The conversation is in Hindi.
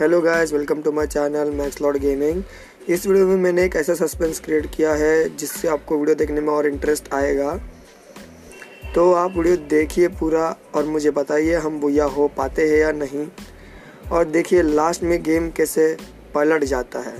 Hello guys welcome to my channel Max Lord gaming इस वीडियो में मैंने एक ऐसा सस्पेंस क्रिएट किया है जिससे आपको वीडियो देखने में और इंटरेस्ट आएगा। तो आप वीडियो देखिए पूरा और मुझे बताइए हम बुया हो पाते हैं या नहीं। और देखिए लास्ट में गेम कैसे पलट जाता है।